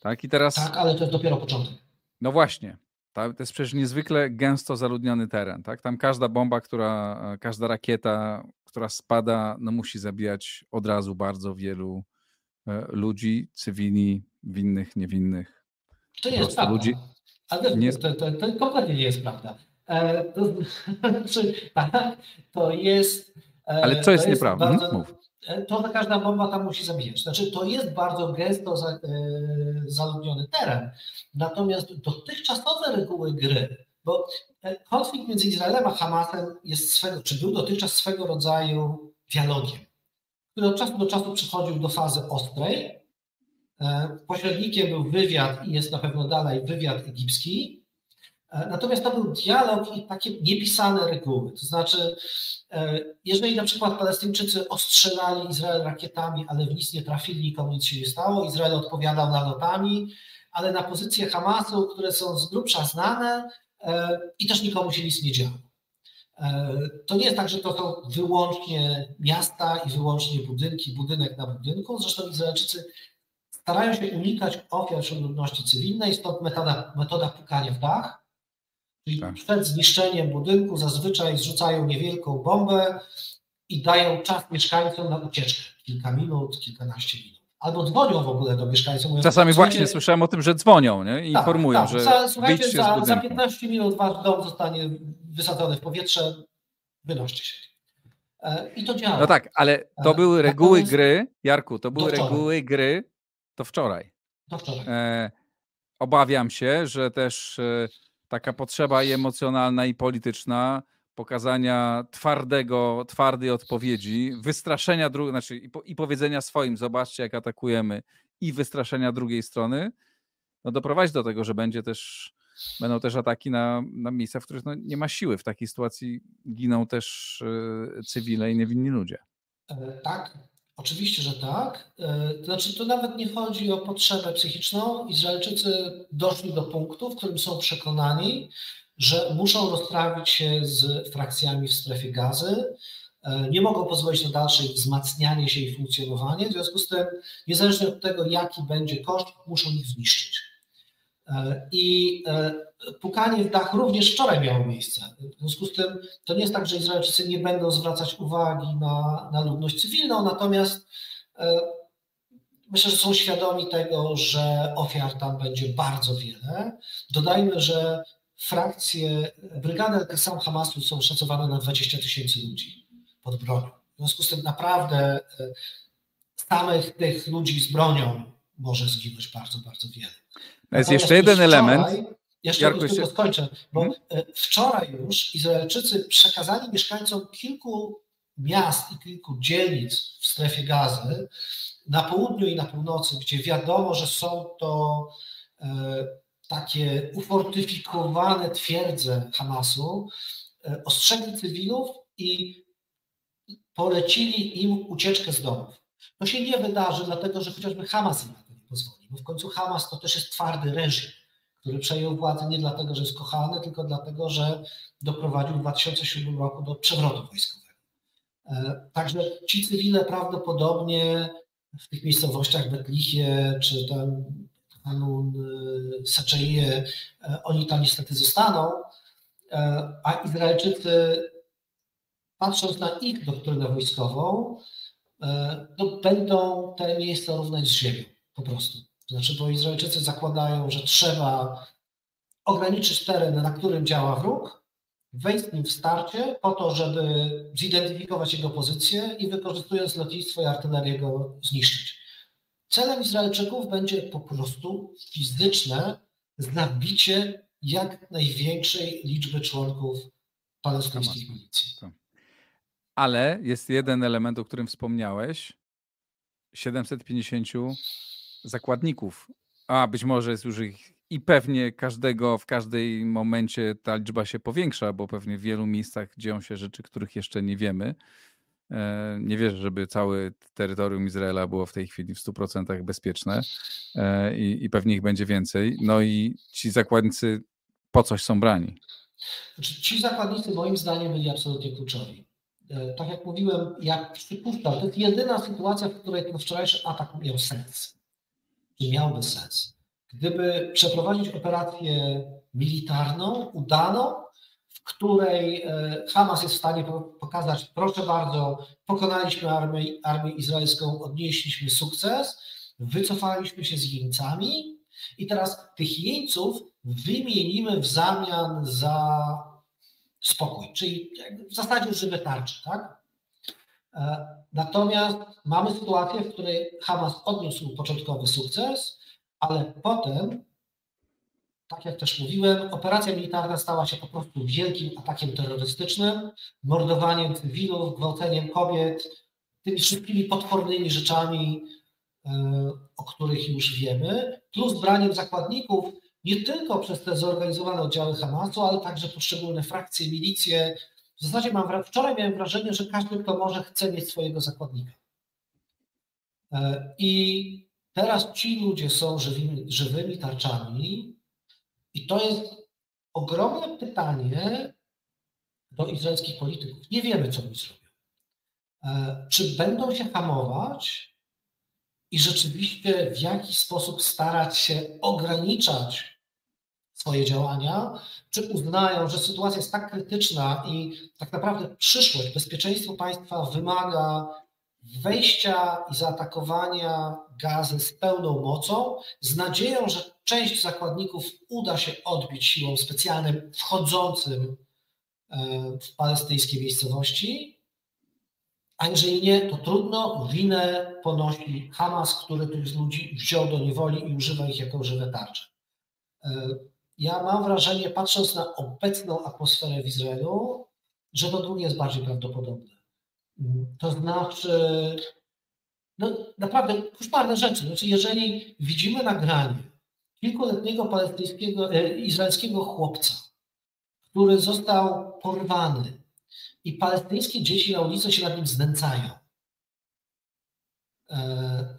Tak, i teraz. Tak, ale to jest dopiero początek. No właśnie. To jest przecież niezwykle gęsto zaludniony teren. Tak? Tam każda bomba, która, każda rakieta, która spada, no musi zabijać od razu bardzo wielu e, ludzi, cywili, winnych, niewinnych. To nie jest prawda. Ludzi... Ale nie... to, to, to kompletnie nie jest prawda. E, to, [LAUGHS] znaczy, [LAUGHS] to jest. Ale co jest, jest nieprawda? Bardzo, Mów. E, to każda bomba tam musi zabijać. Znaczy, to jest bardzo gęsto za, e, zaludniony teren. Natomiast dotychczasowe reguły gry, bo e, konflikt między Izraelem a Hamasem jest swego, czy był dotychczas swego rodzaju dialogiem, który od czasu do czasu przychodził do fazy ostrej. Pośrednikiem był wywiad i jest na pewno dalej wywiad egipski. Natomiast to był dialog i takie niepisane reguły. To znaczy, E, jeżeli na przykład Palestyńczycy ostrzelali Izrael rakietami, ale w nic nie trafili, nikomu nic się nie stało, Izrael odpowiadał nalotami, ale na pozycje Hamasu, które są z grubsza znane e, i też nikomu się nic nie działo. E, to nie jest tak, że to są wyłącznie miasta i wyłącznie budynki, budynek na budynku. Zresztą Izraelczycy starają się unikać ofiar ludności cywilnej, stąd metoda, metoda pukania w dach. Czyli tak. przed zniszczeniem budynku zazwyczaj zrzucają niewielką bombę i dają czas mieszkańcom na ucieczkę. Kilka minut, kilkanaście minut. albo dzwonią w ogóle do mieszkańców. Mówią, Czasami właśnie słyszałem o tym, że dzwonią nie? i tak, informują, tak. że za, słuchajcie, za, za 15 minut wasz dom zostanie wysadzony w powietrze, wynoście się. E, I to działa. No tak, ale to e, były reguły gry, Jarku, to były reguły gry to wczoraj. To wczoraj. E, obawiam się, że też e, taka potrzeba i emocjonalna i polityczna pokazania twardego, twardej odpowiedzi, wystraszenia drugiej, znaczy i, po, i, powiedzenia swoim, zobaczcie jak atakujemy i wystraszenia drugiej strony, no doprowadzi do tego, że będzie też, będą też ataki na, na miejsca, w których no nie ma siły. W takiej sytuacji giną też y, cywile i niewinni ludzie. E, tak, Oczywiście, że tak. E, to znaczy, to nawet nie chodzi o potrzebę psychiczną. Izraelczycy doszli do punktu, w którym są przekonani, że muszą rozprawić się z frakcjami w strefie gazy. E, nie mogą pozwolić na dalsze wzmacnianie się i funkcjonowanie. W związku z tym, niezależnie od tego, jaki będzie koszt, muszą ich zniszczyć. E, I pukanie w dach również wczoraj miało miejsce. W związku z tym to nie jest tak, że Izraelczycy nie będą zwracać uwagi na, na ludność cywilną, natomiast e, myślę, że są świadomi tego, że ofiar tam będzie bardzo wiele. Dodajmy, że frakcje, brygady Al-Qassam Hamasu są szacowane na 20 tysięcy ludzi pod bronią. W związku z tym naprawdę e, samych tych ludzi z bronią może zginąć bardzo, bardzo wiele. Jest jeszcze jeden element. Jeszcze Jarku, tylko skończę, bo hmm? wczoraj już Izraelczycy przekazali mieszkańcom kilku miast i kilku dzielnic w strefie gazy na południu i na północy, gdzie wiadomo, że są to e, takie ufortyfikowane twierdze Hamasu, e, ostrzegli cywilów i polecili im ucieczkę z domów. To się nie wydarzy, dlatego że chociażby Hamas pozwoli, bo w końcu Hamas to też jest twardy reżim który przejął władzę nie dlatego, że jest kochany, tylko dlatego, że doprowadził w 2007 roku do przewrotu wojskowego. E, także ci cywile prawdopodobnie w tych miejscowościach Betlichie czy tam Hanun, e, Seczeje, oni tam niestety zostaną, e, a Izraelczycy patrząc na ich doktrynę wojskową, to będą te miejsca równać z ziemią po prostu. Znaczy, bo Izraelczycy zakładają, że trzeba ograniczyć teren, na którym działa wróg, wejść z nim w starcie po to, żeby zidentyfikować jego pozycję i wykorzystując lotnictwo i artylerię go zniszczyć. Celem Izraelczyków będzie po prostu fizyczne zabicie jak największej liczby członków palestyńskich milicji. Ale jest jeden element, o którym wspomniałeś. 750 zakładników, a być może jest już ich i pewnie każdego w każdej momencie ta liczba się powiększa, bo pewnie w wielu miejscach dzieją się rzeczy, których jeszcze nie wiemy. E, nie wierzę, żeby całe terytorium Izraela było w tej chwili w 100% bezpieczne e, i, i pewnie ich będzie więcej. No i ci zakładnicy po coś są brani. Znaczy, ci zakładnicy moim zdaniem byli absolutnie kluczowi. E, tak jak mówiłem, jak przypuszczam, to jest jedyna sytuacja, w której ten wczorajszy atak miał sens czy miałby sens. Gdyby przeprowadzić operację militarną, udaną, w której e, Hamas jest w stanie pokazać, proszę bardzo, pokonaliśmy armię, armię izraelską, odnieśliśmy sukces, wycofaliśmy się z jeńcami i teraz tych jeńców wymienimy w zamian za spokój, czyli w zasadzie żywe tarcze, tak? E, natomiast mamy sytuację, w której Hamas odniósł początkowy sukces, ale potem, tak jak też mówiłem, operacja militarna stała się po prostu wielkim atakiem terrorystycznym, mordowaniem cywilów, gwałceniem kobiet, tymi wszystkimi potwornymi rzeczami, e, o których już wiemy, plus braniem zakładników nie tylko przez te zorganizowane oddziały Hamasu, ale także poszczególne frakcje, milicje, w zasadzie mam, wczoraj miałem wrażenie, że każdy, kto może, chce mieć swojego zakładnika. E, I teraz ci ludzie są żywymi, żywymi tarczami, i to jest ogromne pytanie do izraelskich polityków. Nie wiemy, co oni zrobią. E, czy będą się hamować i rzeczywiście w jakiś sposób starać się ograniczać swoje działania, czy uznają, że sytuacja jest tak krytyczna i tak naprawdę przyszłość, bezpieczeństwo państwa wymaga wejścia i zaatakowania gazy z pełną mocą, z nadzieją, że część zakładników uda się odbić siłom specjalnym wchodzącym e, w palestyńskie miejscowości, a jeżeli nie, to trudno, winę ponosi Hamas, który tych ludzi wziął do niewoli i używa ich jako żywe tarcze. Ja mam wrażenie, patrząc na obecną atmosferę w Izraelu, że to drugie jest bardziej prawdopodobne. To znaczy, no naprawdę koszmarne rzeczy. Znaczy, jeżeli widzimy nagranie kilkuletniego palestyńskiego, e, izraelskiego chłopca, który został porwany i palestyńskie dzieci na ulicy się nad nim znęcają. E,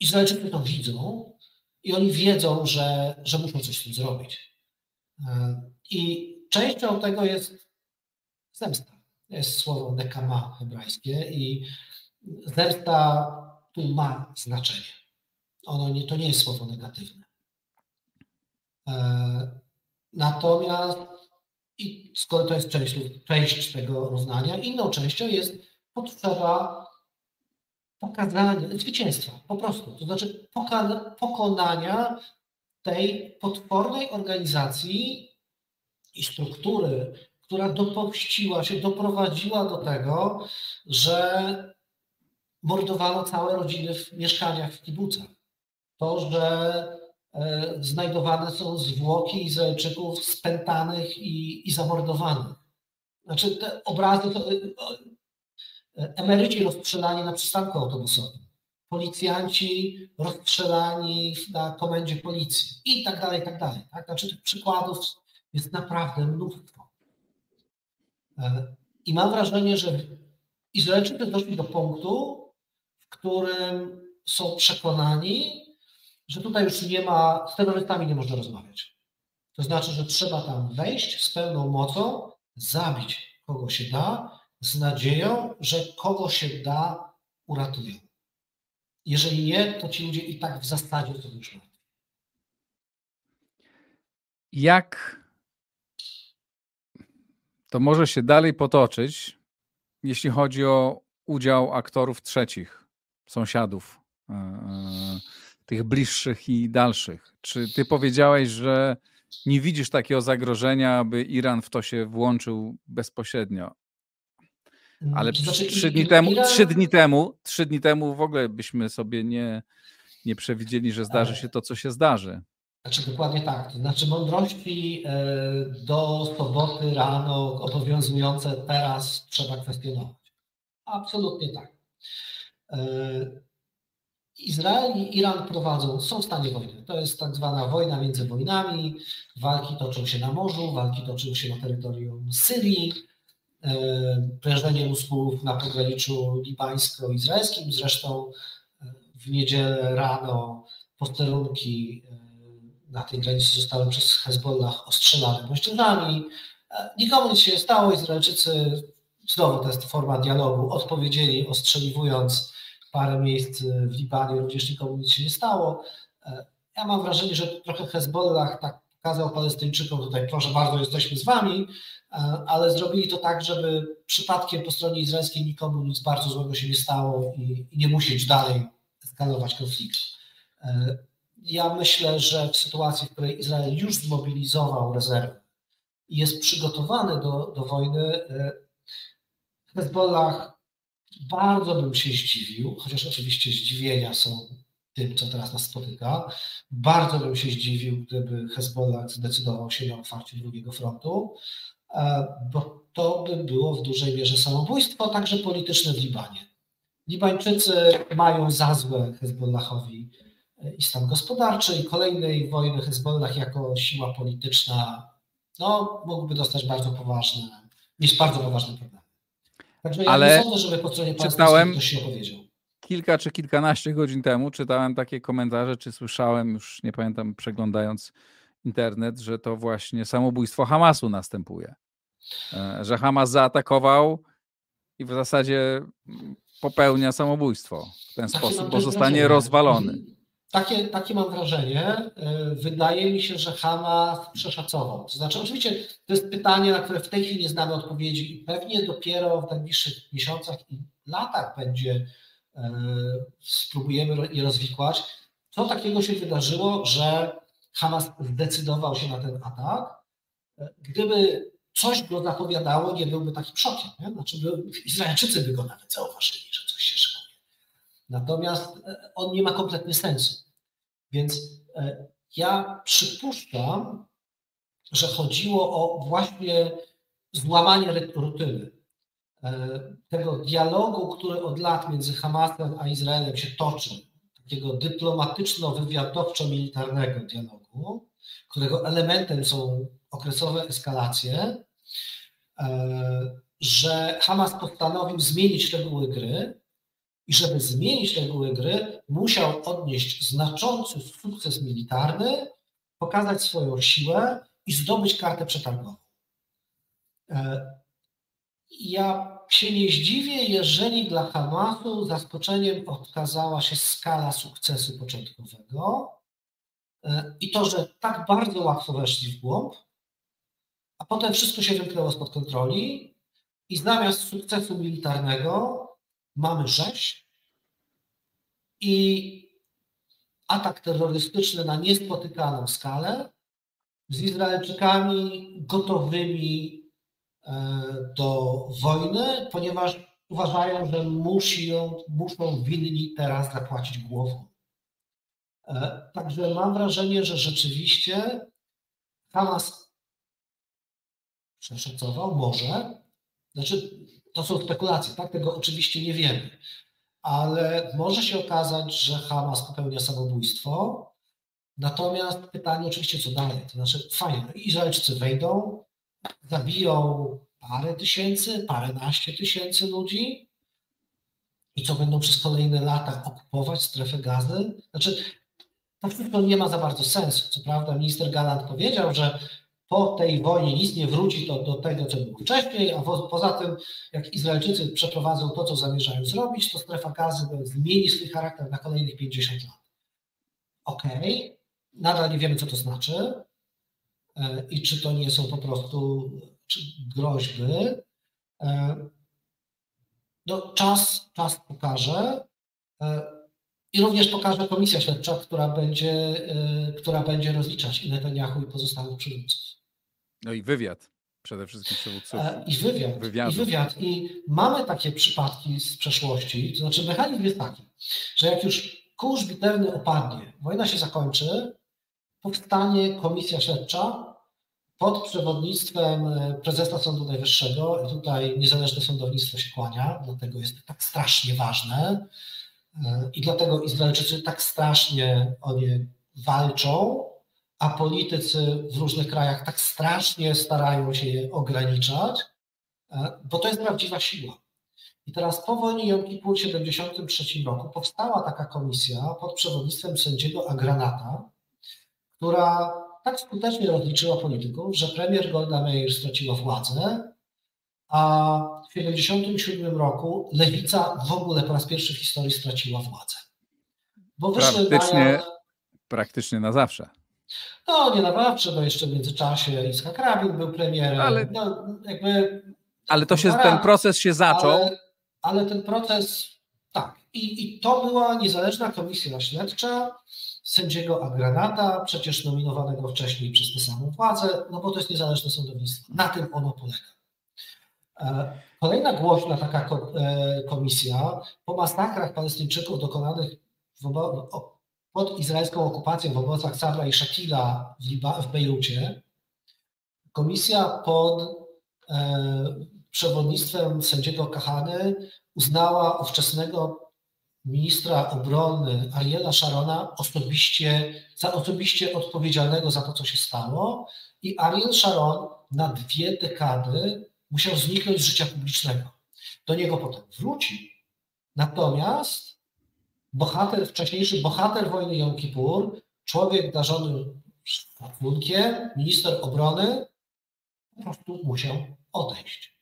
Izraelczycy to widzą i oni wiedzą, że, że muszą coś z tym zrobić. I częścią tego jest zemsta. Jest słowo nekama hebrajskie i zemsta tu ma znaczenie. Ono nie, to nie jest słowo negatywne. E, natomiast i skoro to jest część, część tego rozdania, inną częścią jest potrzeba pokazania, zwycięstwa, po prostu. To znaczy pokonania tej potwornej organizacji i struktury, która dopuściła się, doprowadziła do tego, że mordowano całe rodziny w mieszkaniach w kibucach. To, że E, znajdowane są zwłoki Izraelczyków spętanych i, i zamordowanych. Znaczy te obrazy, e, emeryci rozstrzelani na przystanku autobusowym, policjanci rozstrzelani na komendzie policji i tak dalej, i tak dalej. Tak? Znaczy tych przykładów jest naprawdę mnóstwo. I mam wrażenie, że Izraelczycy doszli do punktu, w którym są przekonani, że tutaj już nie ma, z terrorystami nie można rozmawiać. To znaczy, że trzeba tam wejść z pełną mocą, zabić kogo się da, z nadzieją, że kogo się da, uratują. Jeżeli nie, to ci ludzie i tak w zasadzie są już martwi. Jak to może się dalej potoczyć, jeśli chodzi o udział aktorów trzecich, sąsiadów? Yy tych bliższych i dalszych. Czy ty powiedziałeś, że nie widzisz takiego zagrożenia, aby Iran w to się włączył bezpośrednio? Ale znaczy, trzy, dni temu, Iran... trzy dni temu, trzy dni temu w ogóle byśmy sobie nie, nie przewidzieli, że zdarzy się to, co się zdarzy. Znaczy dokładnie tak. To znaczy mądrości e, do soboty rano obowiązujące teraz trzeba kwestionować. Absolutnie tak. E, Izrael i Iran prowadzą, są w stanie wojny. To jest tak zwana wojna między wojnami. Walki toczą się na morzu, walki toczą się na terytorium Syrii. E, prężenie Rusków na pograniczu libańsko-izraelskim. Zresztą e, w niedzielę rano posterunki e, na tej granicy zostały przez Hezbollah ostrzelane moździerzami. Nikomu nic się nie stało. Izraelczycy, znowu to jest forma dialogu, odpowiedzieli ostrzeliwując parę miejsc w Libanie, również nikomu nic się nie stało. Ja mam wrażenie, że trochę Hezbollah tak pokazał Palestyńczykom tutaj, proszę bardzo, jesteśmy z wami, e, ale zrobili to tak, żeby przypadkiem po stronie izraelskiej nikomu nic bardzo złego się nie stało i, i nie musieć dalej eskalować konfliktu. E, ja myślę, że w sytuacji, w której Izrael już zmobilizował rezerwy i jest przygotowany do, do wojny, Hezbollah bardzo bym się zdziwił, chociaż oczywiście zdziwienia są tym, co teraz nas spotyka. Bardzo bym się zdziwił, gdyby Hezbollah zdecydował się na otwarcie drugiego frontu, e, bo to by było w dużej mierze samobójstwo, także polityczne w Libanie. Libańczycy mają za złe Hezbollahowi e, i stan gospodarczy i kolejnej wojny Hezbollah jako siła polityczna no, mógłby dostać bardzo poważne, mieć bardzo poważne problemy. Także ja Ale nie sądzę, żeby po stronie czytałem ktoś się opowiedział. Kilka czy kilkanaście godzin temu czytałem takie komentarze, czy słyszałem, już nie pamiętam, przeglądając internet, że to właśnie samobójstwo Hamasu następuje. E, że Hamas zaatakował i w zasadzie popełnia samobójstwo w ten sposób, bo zostanie rozwalony. Takie, takie mam wrażenie. E, wydaje mi się, że Hamas przeszacował. To znaczy, oczywiście to jest pytanie, na które w tej chwili nie znamy odpowiedzi i pewnie dopiero w najbliższych miesiącach i latach będzie spróbujemy je rozwikłać. Co takiego się wydarzyło, że Hamas zdecydował się na ten atak? Gdyby coś go zapowiadało, nie byłby takim szokiem. Nie? Znaczy, Izraelczycy by go nawet zauważyli, że coś się szykuje. Natomiast on nie ma kompletnie sensu. Więc ja przypuszczam, że chodziło o właśnie złamanie rutyny. E, tego dialogu, który od lat między Hamasem a Izraelem się toczy, takiego dyplomatyczno-wywiadowczo-militarnego dialogu, którego elementem są okresowe eskalacje, e, że Hamas postanowił zmienić reguły gry i żeby zmienić reguły gry, musiał odnieść znaczący sukces militarny, pokazać swoją siłę i zdobyć kartę przetargową. Ja się nie zdziwię, jeżeli dla Hamasu zaskoczeniem okazała się skala sukcesu początkowego e, i to, że tak bardzo łatwo weszli w głąb, a potem wszystko się wymknęło spod kontroli i zamiast sukcesu militarnego mamy rzeź i atak terrorystyczny na niespotykaną skalę z Izraelczykami gotowymi do wojny, ponieważ uważają, że musi muszą winni teraz zapłacić głową. E, także mam wrażenie, że rzeczywiście Hamas przeszacował, może, znaczy to są spekulacje, tak? Tego oczywiście nie wiemy. Ale może się okazać, że Hamas popełnia samobójstwo. Natomiast pytanie oczywiście, co dalej? To znaczy, fajnie, Izraelczycy wejdą, zabiją parę tysięcy, paręnaście tysięcy ludzi i co będą przez kolejne lata okupować strefę gazy? Znaczy, to nie ma za bardzo sensu. Co prawda minister Galant powiedział, że po tej wojnie nic nie wróci do, do tego, co było wcześniej, a po, poza tym, jak Izraelczycy przeprowadzą to, co zamierzają zrobić, to strefa gazy zmieni swój charakter na kolejnych 50 lat. Okej, okay. nadal nie wiemy, co to znaczy i czy to nie są po prostu groźby. E, no, czas, czas pokaże. E, I również pokaże komisja śledcza, która będzie, która będzie rozliczać Netanyahu i pozostałych przywódców. No i wywiad przede wszystkim przywódców. E, I wywiad, i wywiad. I mamy takie przypadki z przeszłości, to znaczy mechanizm jest taki, że jak już kurz bitewny opadnie, wojna się zakończy, powstanie komisja śledcza pod przewodnictwem e, prezesa Sądu Najwyższego i tutaj niezależne sądownictwo się kłania, dlatego jest tak strasznie ważne e, i dlatego Izraelczycy tak strasznie o nie walczą, a politycy w różnych krajach tak strasznie starają się je ograniczać, e, bo to jest prawdziwa siła. I teraz po wojnie Jom Kippur w 1973 roku powstała taka komisja pod przewodnictwem sędziego Agranata, która tak skutecznie rozliczyła polityków, że premier Golda Meir straciła władzę, a w 1977 roku lewica w ogóle po raz pierwszy w historii straciła władzę. Bo praktycznie, praktycznie na zawsze. No, nie nawawcze, bo jeszcze w międzyczasie Iskak Rabin był premierem. Ale, no, jakby, ale to się, ten proces się zaczął. Ale, ale ten proces. I, I to była niezależna komisja śledcza sędziego Agranata, przecież nominowanego wcześniej przez tę samą władzę, no bo to jest niezależne sądownictwo. Na tym ono polega. E, kolejna głośna taka e, komisja po masakrach palestyńczyków dokonanych pod izraelską okupacją w obozach Sabra i Shakila w, Liba, w Bejrucie, komisja pod e, przewodnictwem sędziego Kahany uznała ówczesnego ministra obrony Ariela Sharona osobiście, za osobiście odpowiedzialnego za to, co się stało i Ariel Sharon na dwie dekady musiał zniknąć z życia publicznego. Do niego potem wróci. Natomiast bohater, wcześniejszy bohater wojny Jom Kippur, człowiek darzony szacunkiem, minister obrony, po prostu musiał odejść.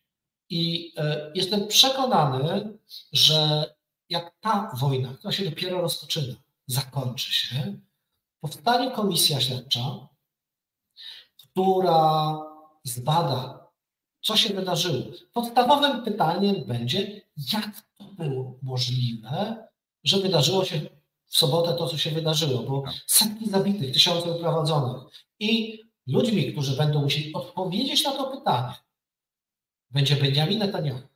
I e, jestem przekonany, że jak ta wojna, która się dopiero rozpoczyna, zakończy się, powstanie komisja śledcza, która zbada, co się wydarzyło. Podstawowym pytaniem będzie, jak to było możliwe, że wydarzyło się w sobotę to, co się wydarzyło, bo tak. setki zabitych, tysiące uprowadzonych i ludźmi, którzy będą musieli odpowiedzieć na to pytanie, będzie Benjamin Netanyahu.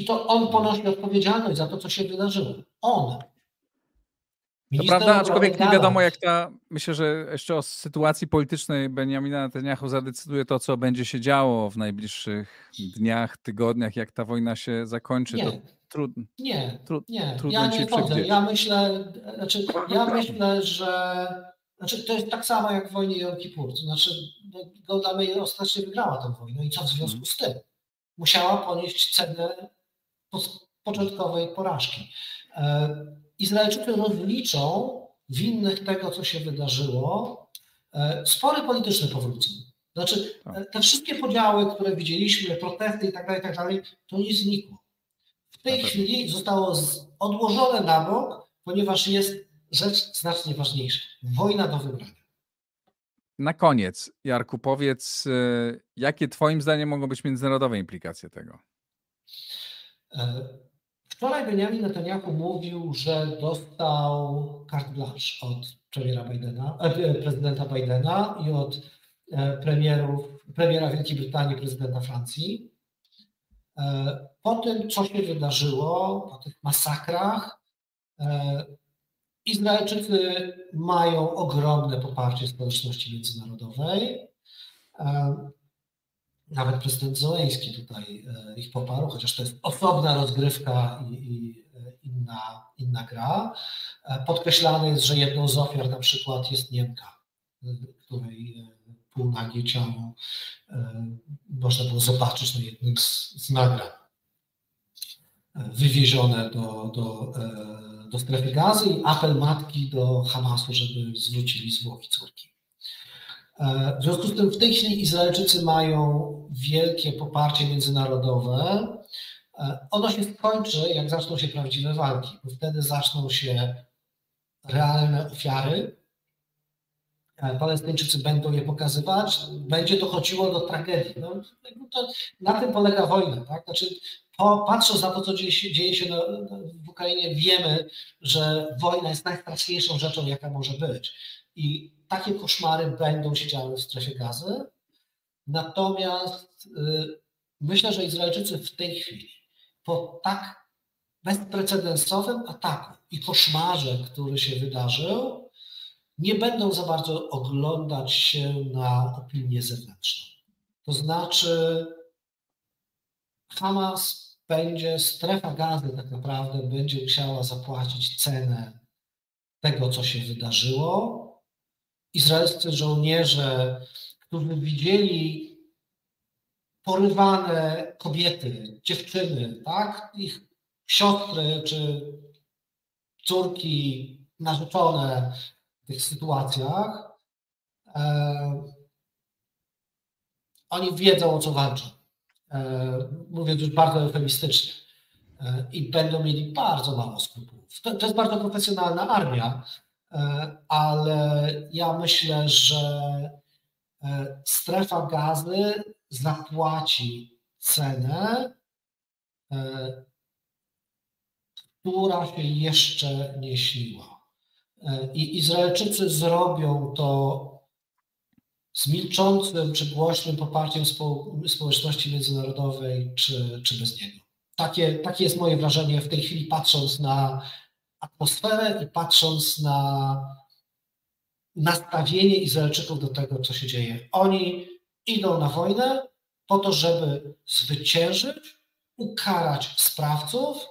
I to on ponosi odpowiedzialność za to, co się wydarzyło. On. To prawda, aczkolwiek nie wiadomo, jak ta. Myślę, że jeszcze o sytuacji politycznej Benjamina Netanyahu zadecyduje to, co będzie się działo w najbliższych dniach, tygodniach, jak ta wojna się zakończy. Nie. To trud, nie, trud, nie. trudno ja nie wchodzę. Ja myślę, znaczy, ja myślę, że znaczy, to jest tak samo jak w wojnie Jom Kippur. To znaczy, no, Golda Meir ostatecznie wygrała tę wojnę i co w związku mhm. z tym? Musiała ponieść cenę początkowej porażki. E, Izraelczycy rozliczą winnych tego, co się wydarzyło. E, spory polityczne powrócą. Znaczy, tak. te wszystkie podziały, które widzieliśmy, protesty i tak dalej, tak dalej, to nie znikło. W tej chwili zostało odłożone na bok, ponieważ jest rzecz znacznie ważniejsza. Wojna do wygrania. Na koniec, Jarku, powiedz, e, jakie Twoim zdaniem mogą być międzynarodowe implikacje tego? Wczoraj Benjamin Netanyahu mówił, że dostał carte blanche od premiera Bidena, e, prezydenta Bidena i od e, premierów, premiera Wielkiej Brytanii, prezydenta Francji. E, po tym, co się wydarzyło, po tych masakrach, Izraelczycy mają ogromne poparcie społeczności międzynarodowej. Nawet prezydent Zoeński tutaj e, ich poparł, chociaż to jest osobna rozgrywka i, i e, inna, inna gra. E, podkreślane jest, że jedną z ofiar na przykład jest Niemka, której półnagie ciało można było zobaczyć na jednym z, z nagrań. Wywiezione do, do, do strefy gazy i apel matki do Hamasu, żeby zwrócili zwłoki córki. E, w związku z tym w tej chwili Izraelczycy mają wielkie poparcie międzynarodowe. E, ono się skończy, jak zaczną się prawdziwe walki, bo wtedy zaczną się realne ofiary. E, Palestyńczycy będą je pokazywać, będzie dochodziło do tragedii. No, to, na tym polega wojna. Tak? Znaczy, po, patrząc na to, co dzieje się, dzieje się na, w Ukrainie, wiemy, że wojna jest najstraszniejszą rzeczą, jaka może być. I takie koszmary będą się działy w strefie gazy. Natomiast y, myślę, że Izraelczycy w tej chwili po tak bezprecedensowym ataku i koszmarze, który się wydarzył, nie będą za bardzo oglądać się na opinię zewnętrzną. To znaczy, Hamas będzie, strefa gazy tak naprawdę będzie musiała zapłacić cenę tego, co się wydarzyło, izraelscy żołnierze, którzy widzieli porywane kobiety, dziewczyny, tak? Ich siostry czy córki narzeczone w tych sytuacjach, e, oni wiedzą o co walczą. E, mówię już bardzo eufemistycznie. E, I będą mieli bardzo mało skrupułów. To, to jest bardzo profesjonalna armia, ale ja myślę, że e, strefa gazy zapłaci cenę, e, która się jeszcze nie śniła. I Izraelczycy zrobią to z milczącym czy głośnym poparciem społeczności międzynarodowej, czy, czy bez niego. Takie, takie jest moje wrażenie w tej chwili, patrząc na atmosferę i patrząc na nastawienie Izraelczyków do tego, co się dzieje. Oni idą na wojnę po to, żeby zwyciężyć, ukarać sprawców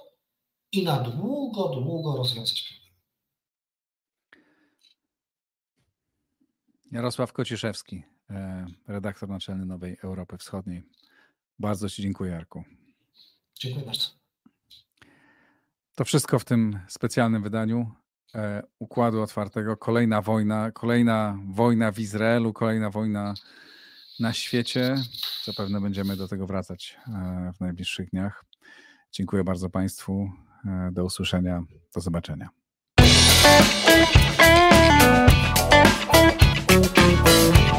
i na długo, długo rozwiązać problem. Jarosław Kociszewski, e, redaktor naczelny Nowej Europy Wschodniej. Bardzo Ci dziękuję, Jarku. Dziękuję bardzo. To wszystko w tym specjalnym wydaniu e, Układu Otwartego. Kolejna wojna, kolejna wojna w Izraelu, kolejna wojna na świecie. Zapewne będziemy do tego wracać e, w najbliższych dniach. Dziękuję bardzo Państwu. E, do usłyszenia. Do zobaczenia. Thank you.